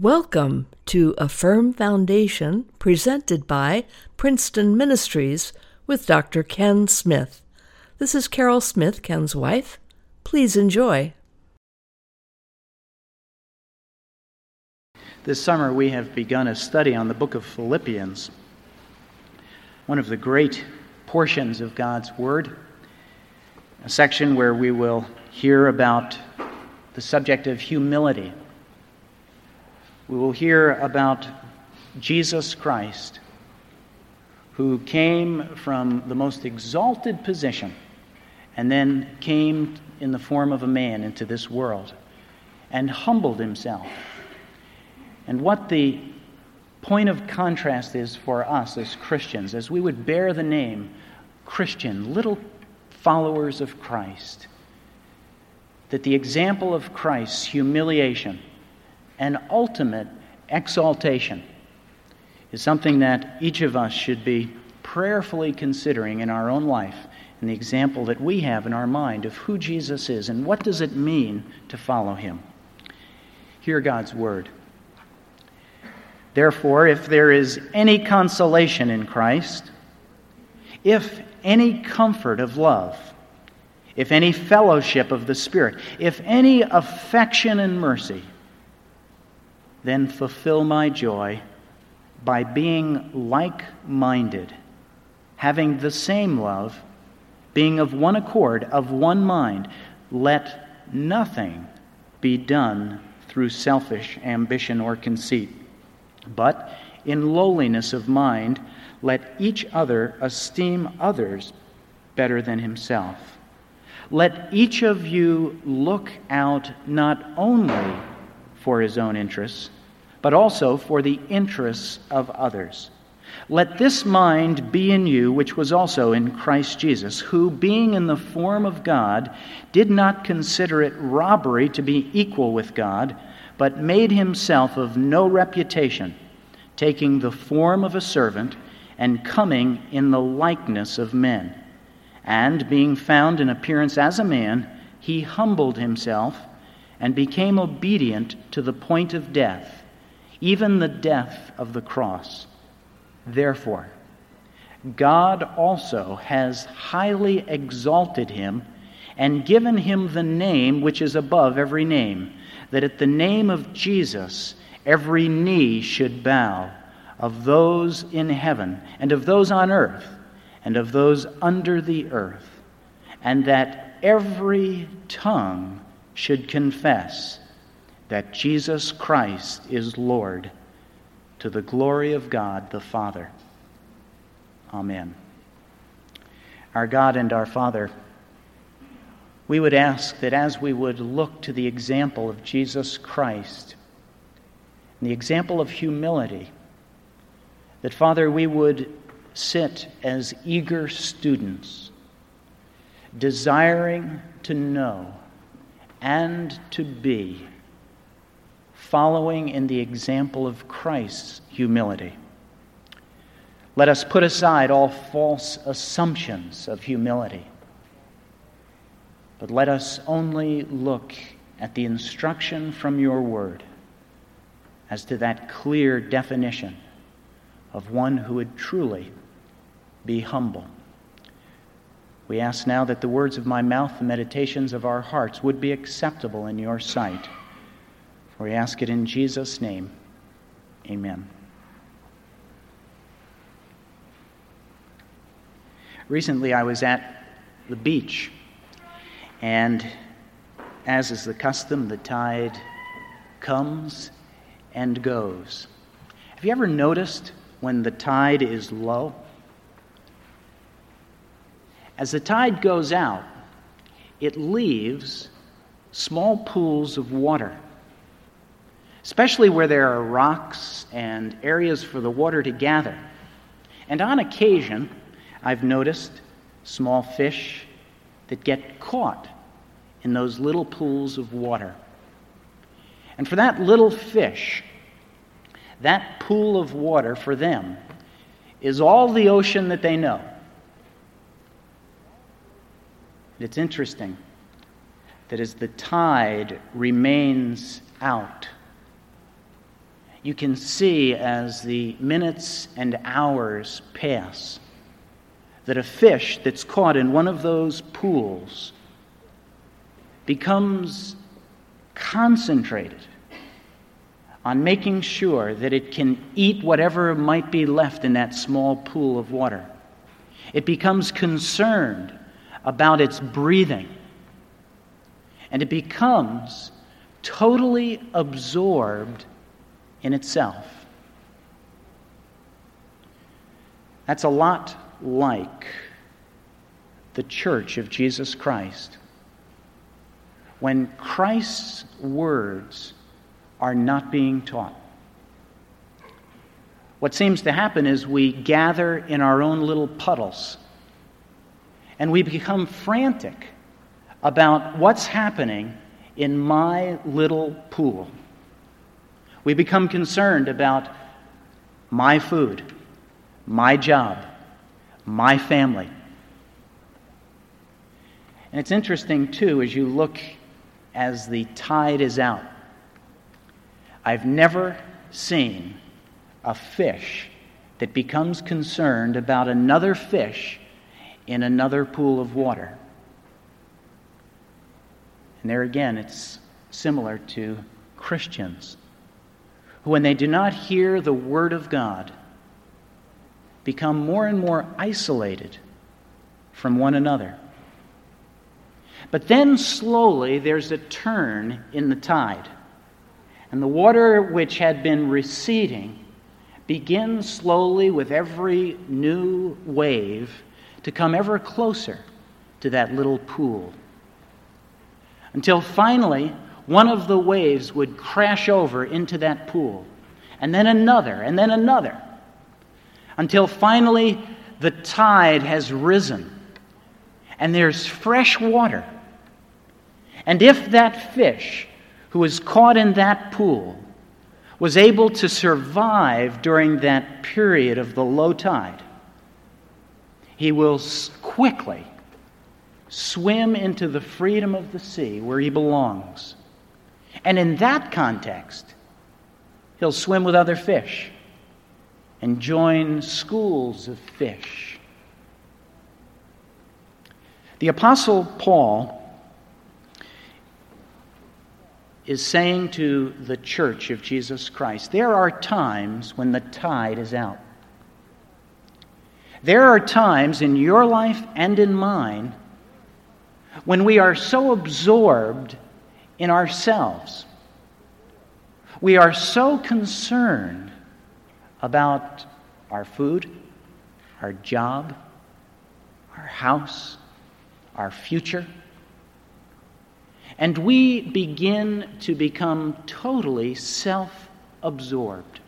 Welcome to A Firm Foundation presented by Princeton Ministries with Dr. Ken Smith. This is Carol Smith, Ken's wife. Please enjoy. This summer, we have begun a study on the book of Philippians, one of the great portions of God's Word, a section where we will hear about the subject of humility we will hear about Jesus Christ, who came from the most exalted position and then came in the form of a man into this world and humbled himself. And what the point of contrast is for us as Christians, as we would bear the name Christian, little followers of Christ, that the example of Christ's humiliation and ultimate exaltation is something that each of us should be prayerfully considering in our own life and the example that we have in our mind of who Jesus is and what does it mean to follow him. Hear God's word. Therefore, if there is any consolation in Christ, if any comfort of love, if any fellowship of the Spirit, if any affection and mercy, then fulfill my joy by being like minded, having the same love, being of one accord, of one mind. Let nothing be done through selfish ambition or conceit, but in lowliness of mind, let each other esteem others better than himself. Let each of you look out not only for his own interests, but also for the interests of others. Let this mind be in you, which was also in Christ Jesus, who, being in the form of God, did not consider it robbery to be equal with God, but made himself of no reputation, taking the form of a servant and coming in the likeness of men. And being found in appearance as a man, he humbled himself and became obedient to the point of death, even the death of the cross. Therefore, God also has highly exalted him and given him the name which is above every name, that at the name of Jesus every knee should bow, of those in heaven, and of those on earth, and of those under the earth, and that every tongue should confess that Jesus Christ is Lord to the glory of God the Father. Amen. Our God and our Father, we would ask that as we would look to the example of Jesus Christ, the example of humility, that, Father, we would sit as eager students, desiring to know and to be, following in the example of Christ's humility. Let us put aside all false assumptions of humility, but let us only look at the instruction from your word as to that clear definition of one who would truly be humble. We ask now that the words of my mouth, the meditations of our hearts would be acceptable in your sight. For we ask it in Jesus' name. Amen. Recently, I was at the beach, and as is the custom, the tide comes and goes. Have you ever noticed when the tide is low? As the tide goes out, it leaves small pools of water, especially where there are rocks and areas for the water to gather. And on occasion, I've noticed small fish that get caught in those little pools of water. And for that little fish, that pool of water for them is all the ocean that they know. It's interesting that as the tide remains out, you can see as the minutes and hours pass that a fish that's caught in one of those pools becomes concentrated on making sure that it can eat whatever might be left in that small pool of water. It becomes concerned about its breathing. And it becomes totally absorbed in itself. That's a lot like the church of Jesus Christ. When Christ's words are not being taught. What seems to happen is we gather in our own little puddles and we become frantic about what's happening in my little pool. We become concerned about my food, my job, my family. And it's interesting, too, as you look as the tide is out. I've never seen a fish that becomes concerned about another fish in another pool of water. And there again, it's similar to Christians who, when they do not hear the Word of God, become more and more isolated from one another. But then slowly there's a turn in the tide, and the water which had been receding begins slowly with every new wave to come ever closer to that little pool. Until finally, one of the waves would crash over into that pool, and then another, and then another, until finally the tide has risen and there's fresh water. And if that fish who was caught in that pool was able to survive during that period of the low tide, he will quickly swim into the freedom of the sea where he belongs. And in that context, he'll swim with other fish and join schools of fish. The Apostle Paul is saying to the church of Jesus Christ there are times when the tide is out. There are times in your life and in mine when we are so absorbed in ourselves. We are so concerned about our food, our job, our house, our future. And we begin to become totally self absorbed.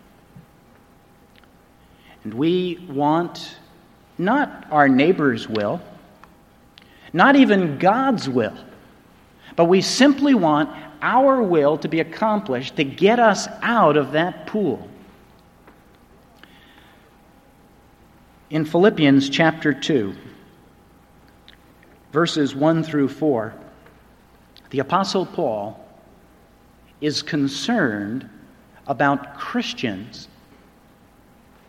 And we want not our neighbor's will, not even God's will, but we simply want our will to be accomplished to get us out of that pool. In Philippians chapter 2, verses 1 through 4, the Apostle Paul is concerned about Christians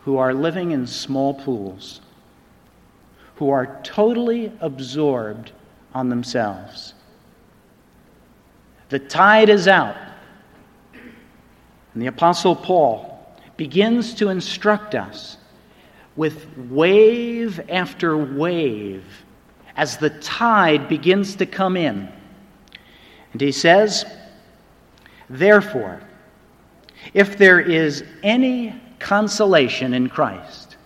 who are living in small pools who are totally absorbed on themselves. The tide is out. And the Apostle Paul begins to instruct us with wave after wave as the tide begins to come in. And he says, Therefore, if there is any consolation in Christ,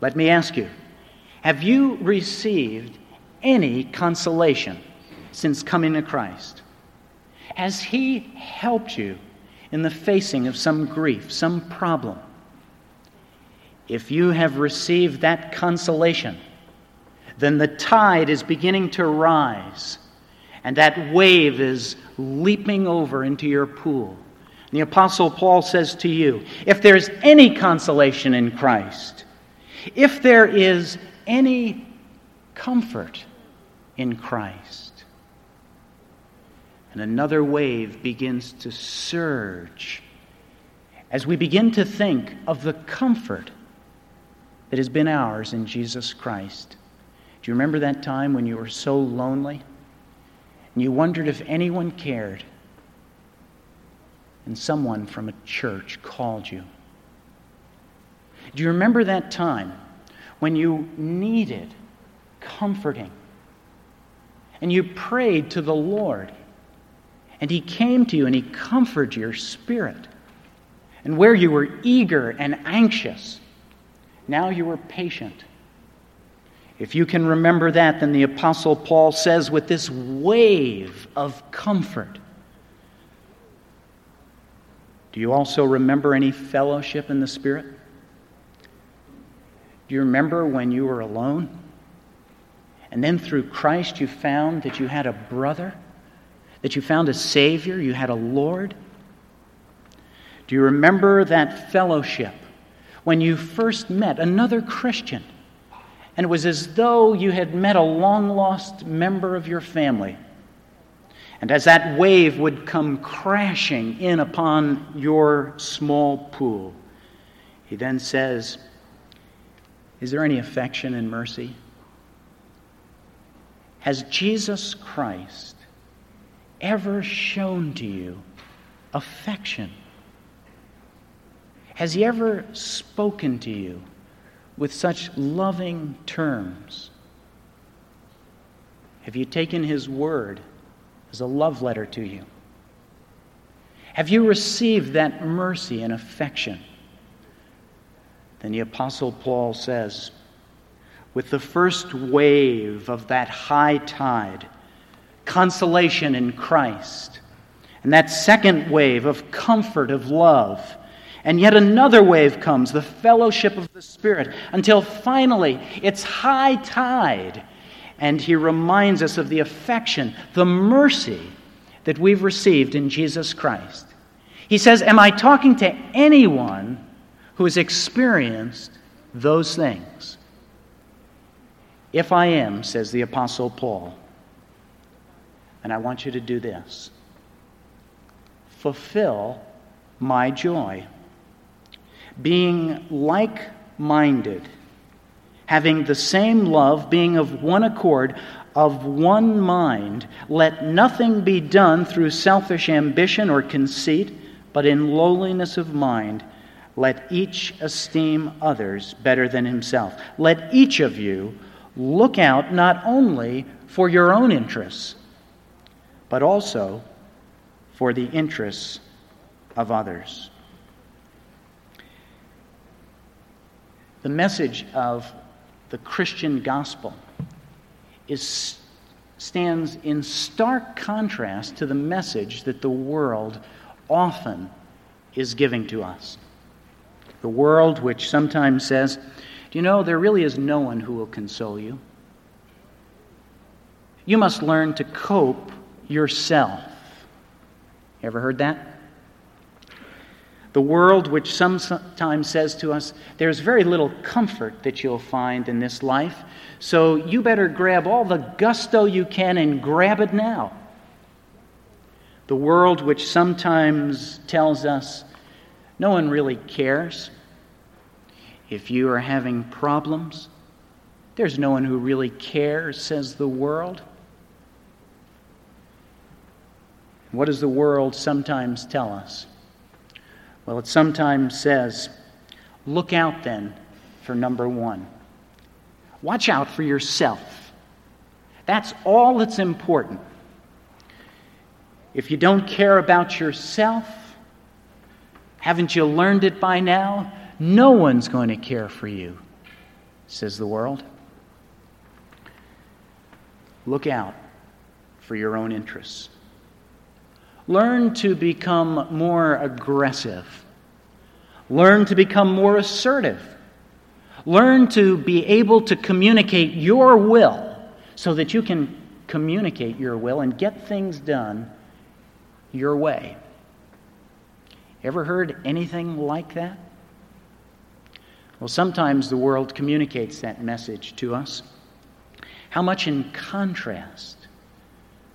let me ask you, have you received any consolation since coming to Christ? Has He helped you in the facing of some grief, some problem? If you have received that consolation, then the tide is beginning to rise, and that wave is leaping over into your pool. And the Apostle Paul says to you if there's any consolation in Christ, if there is any comfort in Christ. And another wave begins to surge as we begin to think of the comfort that has been ours in Jesus Christ. Do you remember that time when you were so lonely and you wondered if anyone cared? And someone from a church called you. Do you remember that time when you needed comforting and you prayed to the Lord and He came to you and He comforted your spirit? And where you were eager and anxious, now you were patient. If you can remember that, then the Apostle Paul says, with this wave of comfort, do you also remember any fellowship in the Spirit? Do you remember when you were alone? And then through Christ you found that you had a brother, that you found a Savior, you had a Lord? Do you remember that fellowship when you first met another Christian? And it was as though you had met a long lost member of your family. And as that wave would come crashing in upon your small pool, he then says, Is there any affection and mercy? Has Jesus Christ ever shown to you affection? Has he ever spoken to you with such loving terms? Have you taken his word as a love letter to you? Have you received that mercy and affection? Then the Apostle Paul says, with the first wave of that high tide, consolation in Christ, and that second wave of comfort, of love, and yet another wave comes, the fellowship of the Spirit, until finally it's high tide. And he reminds us of the affection, the mercy that we've received in Jesus Christ. He says, Am I talking to anyone who has experienced those things? If I am, says the Apostle Paul, and I want you to do this fulfill my joy being like minded, having the same love, being of one accord, of one mind, let nothing be done through selfish ambition or conceit, but in lowliness of mind. Let each esteem others better than himself. Let each of you look out not only for your own interests, but also for the interests of others. The message of the Christian gospel is, stands in stark contrast to the message that the world often is giving to us. The world, which sometimes says, Do you know, there really is no one who will console you. You must learn to cope yourself. You ever heard that? The world, which sometimes says to us, there's very little comfort that you'll find in this life, so you better grab all the gusto you can and grab it now. The world, which sometimes tells us no one really cares. If you are having problems, there's no one who really cares, says the world. What does the world sometimes tell us? Well, it sometimes says, look out then for number one. Watch out for yourself. That's all that's important. If you don't care about yourself, haven't you learned it by now? No one's going to care for you, says the world. Look out for your own interests. Learn to become more aggressive. Learn to become more assertive. Learn to be able to communicate your will so that you can communicate your will and get things done your way. Ever heard anything like that? Well, sometimes the world communicates that message to us. How much in contrast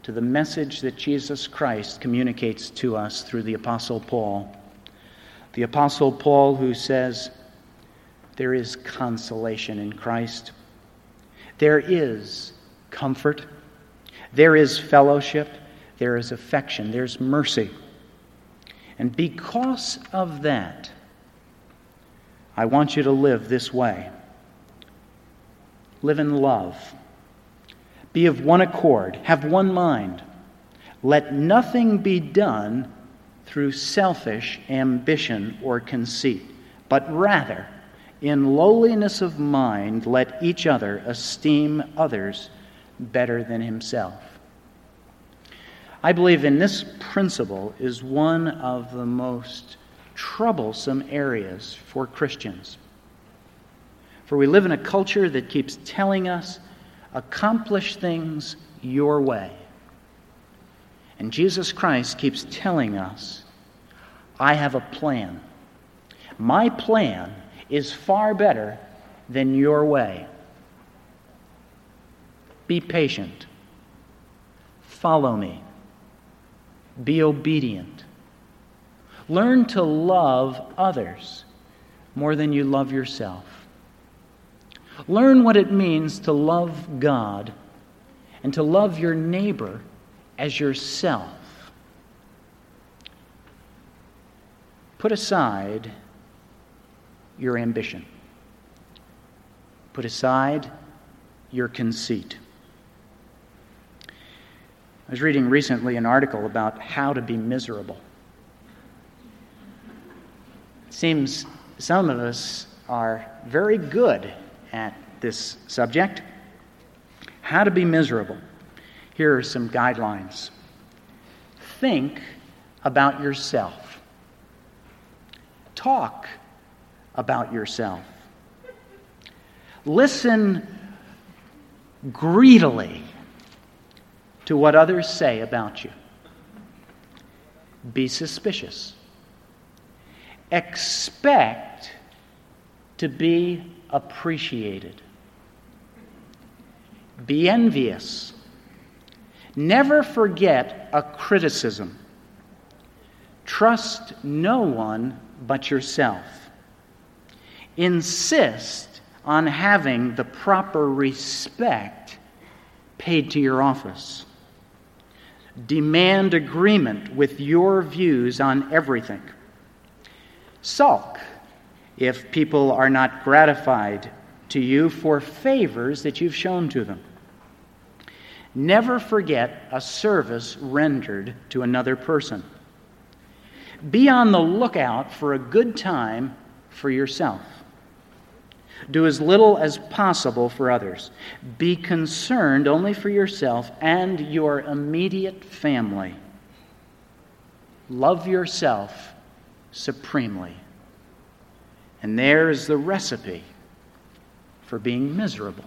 to the message that Jesus Christ communicates to us through the Apostle Paul. The Apostle Paul, who says, There is consolation in Christ, there is comfort, there is fellowship, there is affection, there's mercy. And because of that, I want you to live this way. Live in love. Be of one accord. Have one mind. Let nothing be done through selfish ambition or conceit, but rather, in lowliness of mind, let each other esteem others better than himself. I believe in this principle is one of the most troublesome areas for Christians. For we live in a culture that keeps telling us, accomplish things your way. And Jesus Christ keeps telling us, I have a plan. My plan is far better than your way. Be patient. Follow me. Be obedient. Learn to love others more than you love yourself. Learn what it means to love God and to love your neighbor as yourself. Put aside your ambition. Put aside your conceit. I was reading recently an article about how to be miserable. It seems some of us are very good at this subject how to be miserable. Here are some guidelines. Think about yourself. Talk about yourself. Listen greedily to what others say about you. Be suspicious. Expect to be appreciated. Be envious. Never forget a criticism. Trust no one but yourself. Insist on having the proper respect paid to your office. Demand agreement with your views on everything. Sulk if people are not gratified to you for favors that you've shown to them. Never forget a service rendered to another person. Be on the lookout for a good time for yourself. Do as little as possible for others. Be concerned only for yourself and your immediate family. Love yourself supremely. And there is the recipe for being miserable.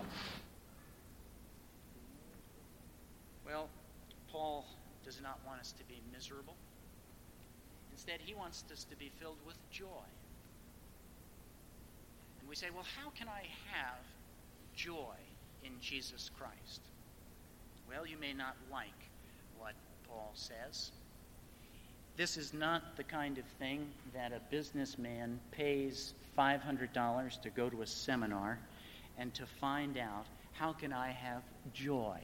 Well, Paul does not want us to be miserable. Instead, he wants us to be filled with joy. And say, well, how can I have joy in Jesus Christ? Well, you may not like what Paul says. This is not the kind of thing that a businessman pays $500 to go to a seminar and to find out how can I have joy.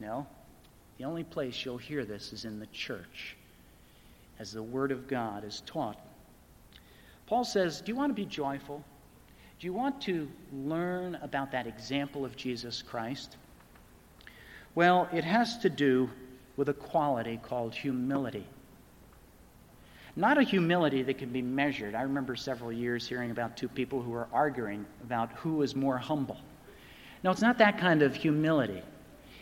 No, the only place you'll hear this is in the church as the Word of God is taught. Paul says, Do you want to be joyful? Do you want to learn about that example of Jesus Christ? Well, it has to do with a quality called humility. Not a humility that can be measured. I remember several years hearing about two people who were arguing about who was more humble. No, it's not that kind of humility.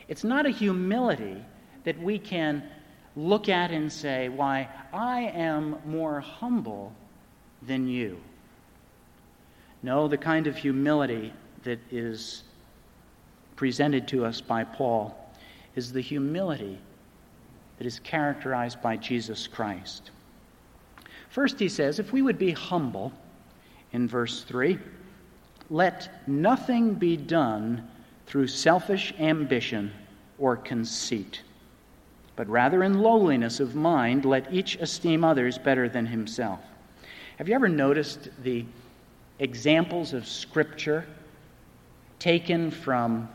It's not a humility that we can look at and say, Why, I am more humble than you. No, the kind of humility that is presented to us by Paul is the humility that is characterized by Jesus Christ. First, he says, if we would be humble, in verse 3, let nothing be done through selfish ambition or conceit, but rather in lowliness of mind, let each esteem others better than himself. Have you ever noticed the examples of Scripture taken from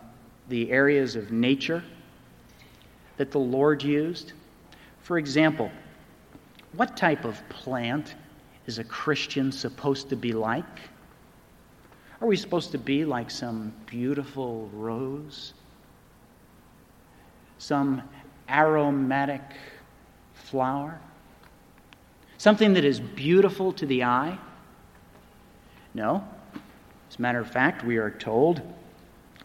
the areas of nature that the Lord used? For example, what type of plant is a Christian supposed to be like? Are we supposed to be like some beautiful rose? Some aromatic flower? Something that is beautiful to the eye? No. As a matter of fact, we are told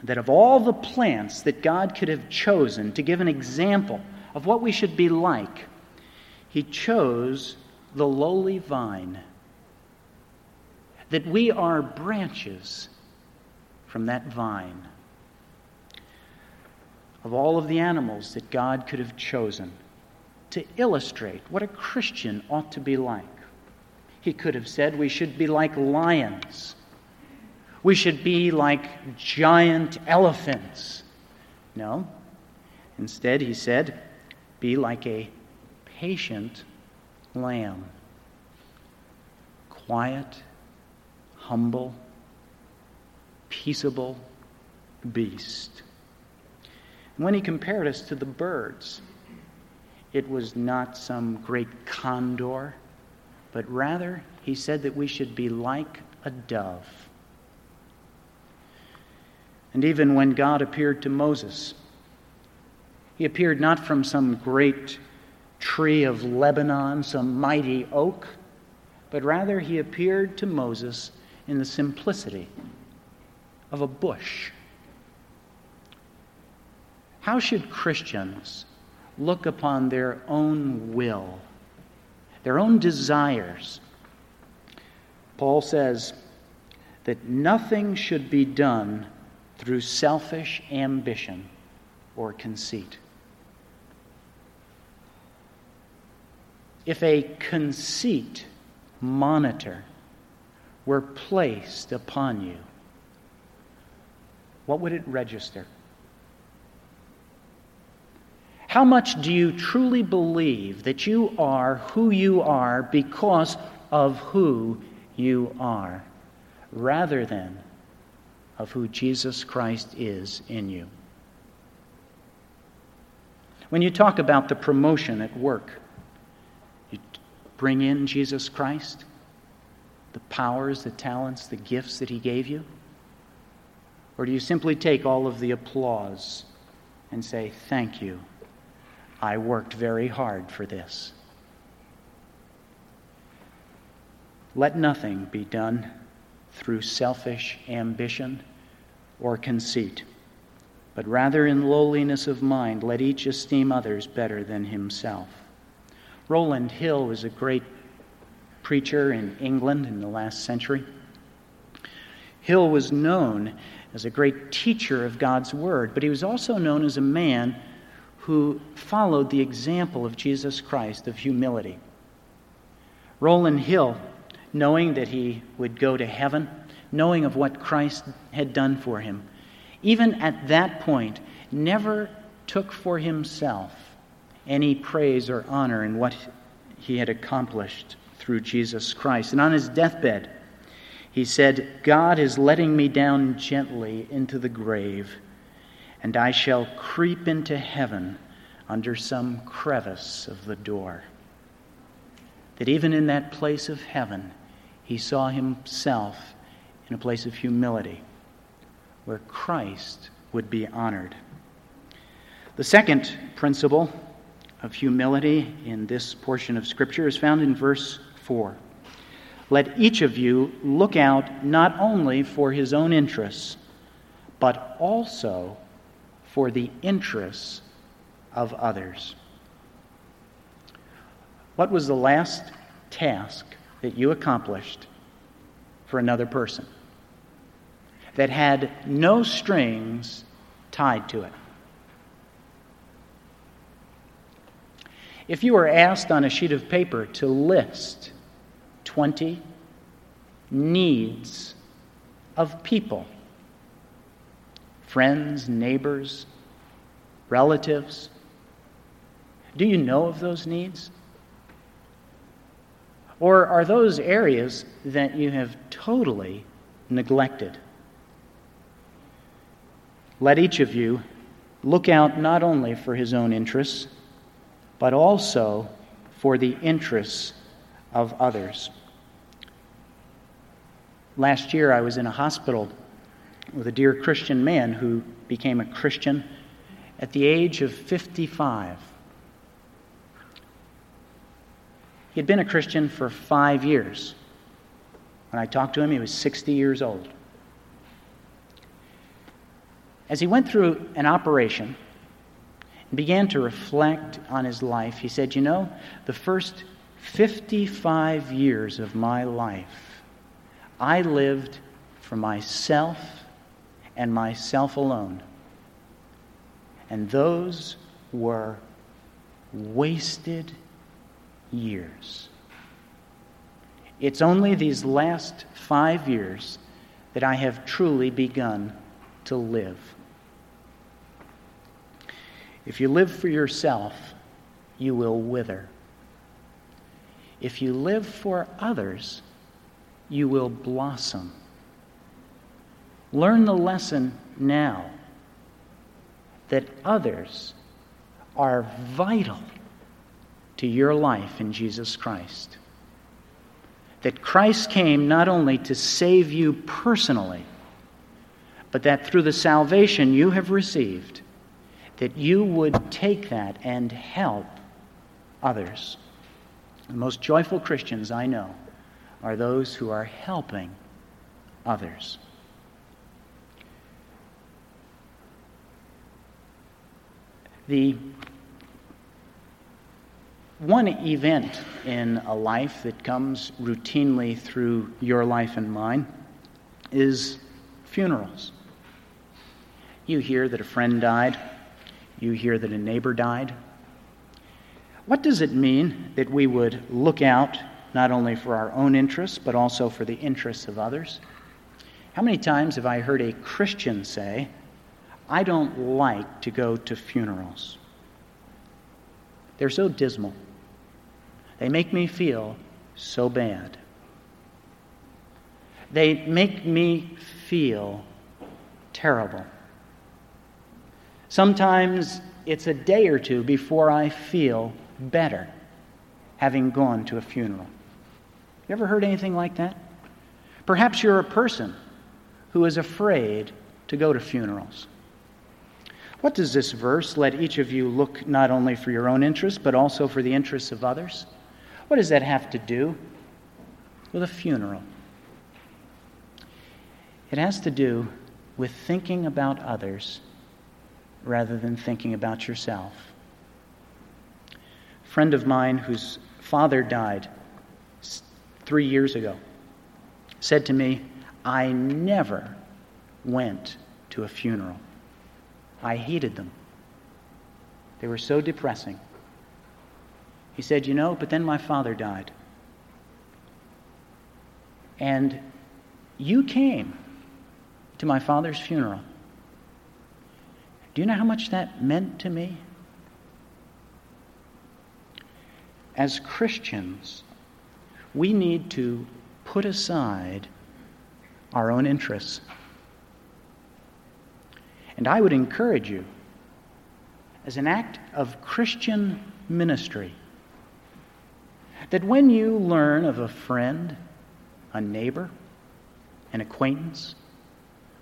that of all the plants that God could have chosen to give an example of what we should be like, He chose the lowly vine. That we are branches from that vine. Of all of the animals that God could have chosen to illustrate what a Christian ought to be like, he could have said we should be like lions we should be like giant elephants. No. Instead, he said, be like a patient lamb. Quiet, humble, peaceable beast. when he compared us to the birds, it was not some great condor, but rather he said that we should be like a dove. And even when God appeared to Moses, he appeared not from some great tree of Lebanon, some mighty oak, but rather he appeared to Moses in the simplicity of a bush. How should Christians look upon their own will, their own desires? Paul says that nothing should be done through selfish ambition or conceit. If a conceit monitor were placed upon you, what would it register? How much do you truly believe that you are who you are because of who you are, rather than of who Jesus Christ is in you. When you talk about the promotion at work, you bring in Jesus Christ, the powers, the talents, the gifts that He gave you? Or do you simply take all of the applause and say, Thank you, I worked very hard for this? Let nothing be done through selfish ambition or conceit, but rather in lowliness of mind, let each esteem others better than himself. Rowland Hill was a great preacher in England in the last century. Hill was known as a great teacher of God's Word, but he was also known as a man who followed the example of Jesus Christ of humility. Rowland Hill knowing that he would go to heaven, knowing of what Christ had done for him, even at that point, never took for himself any praise or honor in what he had accomplished through Jesus Christ. And on his deathbed, he said, God is letting me down gently into the grave, and I shall creep into heaven under some crevice of the door. That even in that place of heaven, he saw himself in a place of humility where Christ would be honored. The second principle of humility in this portion of Scripture is found in verse 4. Let each of you look out not only for his own interests, but also for the interests of others. What was the last task that you accomplished for another person that had no strings tied to it. If you were asked on a sheet of paper to list 20 needs of people, friends, neighbors, relatives, do you know of those needs? Or are those areas that you have totally neglected? Let each of you look out not only for his own interests, but also for the interests of others. Last year, I was in a hospital with a dear Christian man who became a Christian at the age of 55. He had been a Christian for five years. When I talked to him, he was 60 years old. As he went through an operation and began to reflect on his life, he said, You know, the first 55 years of my life, I lived for myself and myself alone. And those were wasted years. It's only these last five years that I have truly begun to live. If you live for yourself, you will wither. If you live for others, you will blossom. Learn the lesson now that others are vital to your life in Jesus Christ. That Christ came not only to save you personally, but that through the salvation you have received, that you would take that and help others. The most joyful Christians I know are those who are helping others. The one event in a life that comes routinely through your life and mine is funerals. You hear that a friend died, you hear that a neighbor died. What does it mean that we would look out not only for our own interests, but also for the interests of others? How many times have I heard a Christian say, I don't like to go to funerals. They're so dismal. They make me feel so bad. They make me feel terrible. Sometimes it's a day or two before I feel better having gone to a funeral. You ever heard anything like that? Perhaps you're a person who is afraid to go to funerals. What does this verse, let each of you look not only for your own interests, but also for the interests of others? What does that have to do with a funeral? It has to do with thinking about others rather than thinking about yourself. A friend of mine whose father died three years ago said to me, I never went to a funeral. I hated them. They were so depressing. He said, You know, but then my father died. And you came to my father's funeral. Do you know how much that meant to me? As Christians, we need to put aside our own interests and I would encourage you, as an act of Christian ministry, that when you learn of a friend, a neighbor, an acquaintance,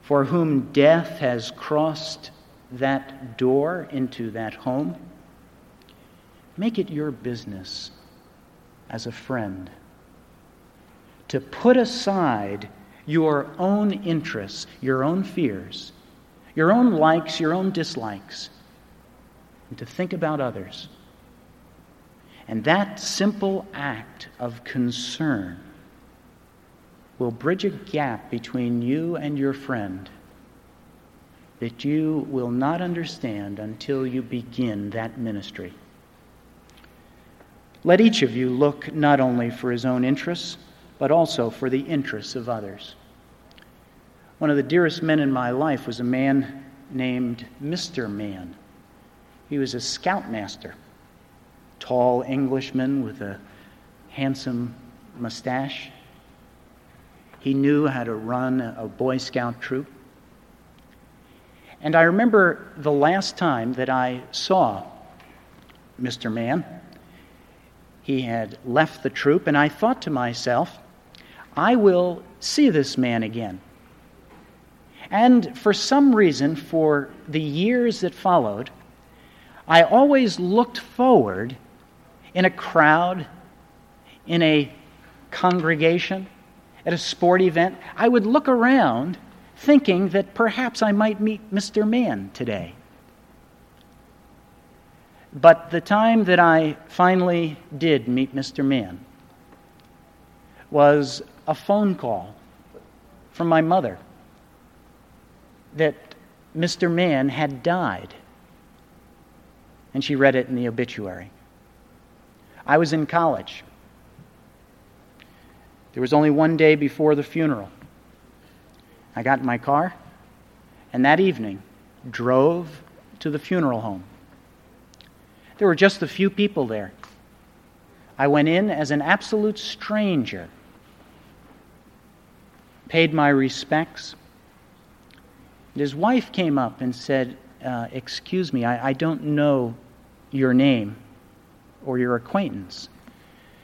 for whom death has crossed that door into that home, make it your business as a friend to put aside your own interests, your own fears, your own likes, your own dislikes, and to think about others. And that simple act of concern will bridge a gap between you and your friend that you will not understand until you begin that ministry. Let each of you look not only for his own interests, but also for the interests of others. One of the dearest men in my life was a man named Mr. Mann. He was a scoutmaster, tall Englishman with a handsome mustache. He knew how to run a Boy Scout troop. And I remember the last time that I saw Mr. Mann. He had left the troop, and I thought to myself, I will see this man again. And for some reason, for the years that followed, I always looked forward in a crowd, in a congregation, at a sport event. I would look around thinking that perhaps I might meet Mr. Mann today. But the time that I finally did meet Mr. Mann was a phone call from my mother that Mr. Mann had died. And she read it in the obituary. I was in college. There was only one day before the funeral. I got in my car and that evening drove to the funeral home. There were just a few people there. I went in as an absolute stranger, paid my respects. And his wife came up and said, uh, Excuse me, I, I don't know your name or your acquaintance.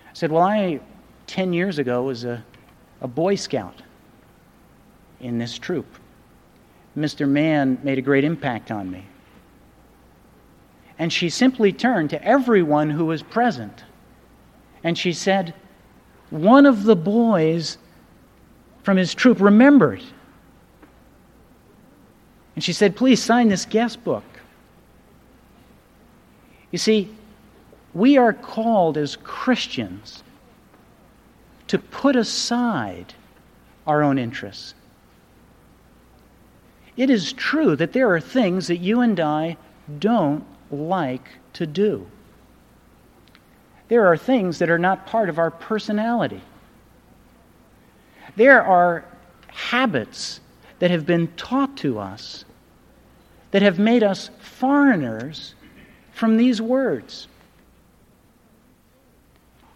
I said, Well, I, 10 years ago, was a, a Boy Scout in this troop. Mr. Mann made a great impact on me. And she simply turned to everyone who was present and she said, One of the boys from his troop remembered. And she said, Please sign this guest book. You see, we are called as Christians to put aside our own interests. It is true that there are things that you and I don't like to do. There are things that are not part of our personality. There are habits that have been taught to us that have made us foreigners from these words.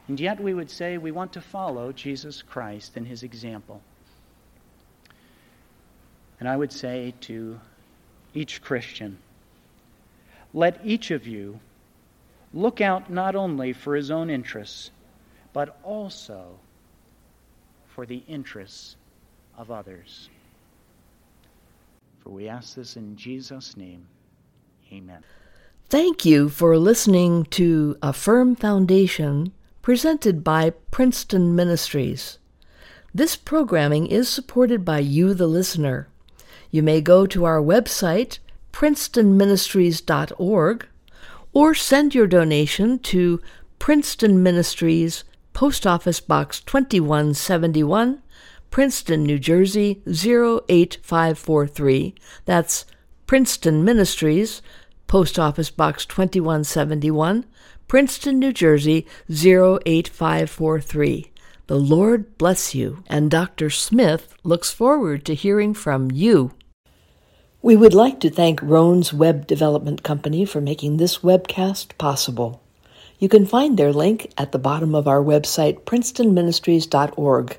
And yet we would say we want to follow Jesus Christ and his example. And I would say to each Christian, let each of you look out not only for his own interests, but also for the interests of others. For we ask this in Jesus' name. Amen. Thank you for listening to A Firm Foundation presented by Princeton Ministries. This programming is supported by you, the listener. You may go to our website, princetonministries.org, or send your donation to Princeton Ministries, Post Office Box 2171, Princeton, New Jersey 08543. That's Princeton Ministries, Post Office Box 2171, Princeton, New Jersey 08543. The Lord bless you, and Dr. Smith looks forward to hearing from you. We would like to thank Roan's Web Development Company for making this webcast possible. You can find their link at the bottom of our website, princetonministries.org.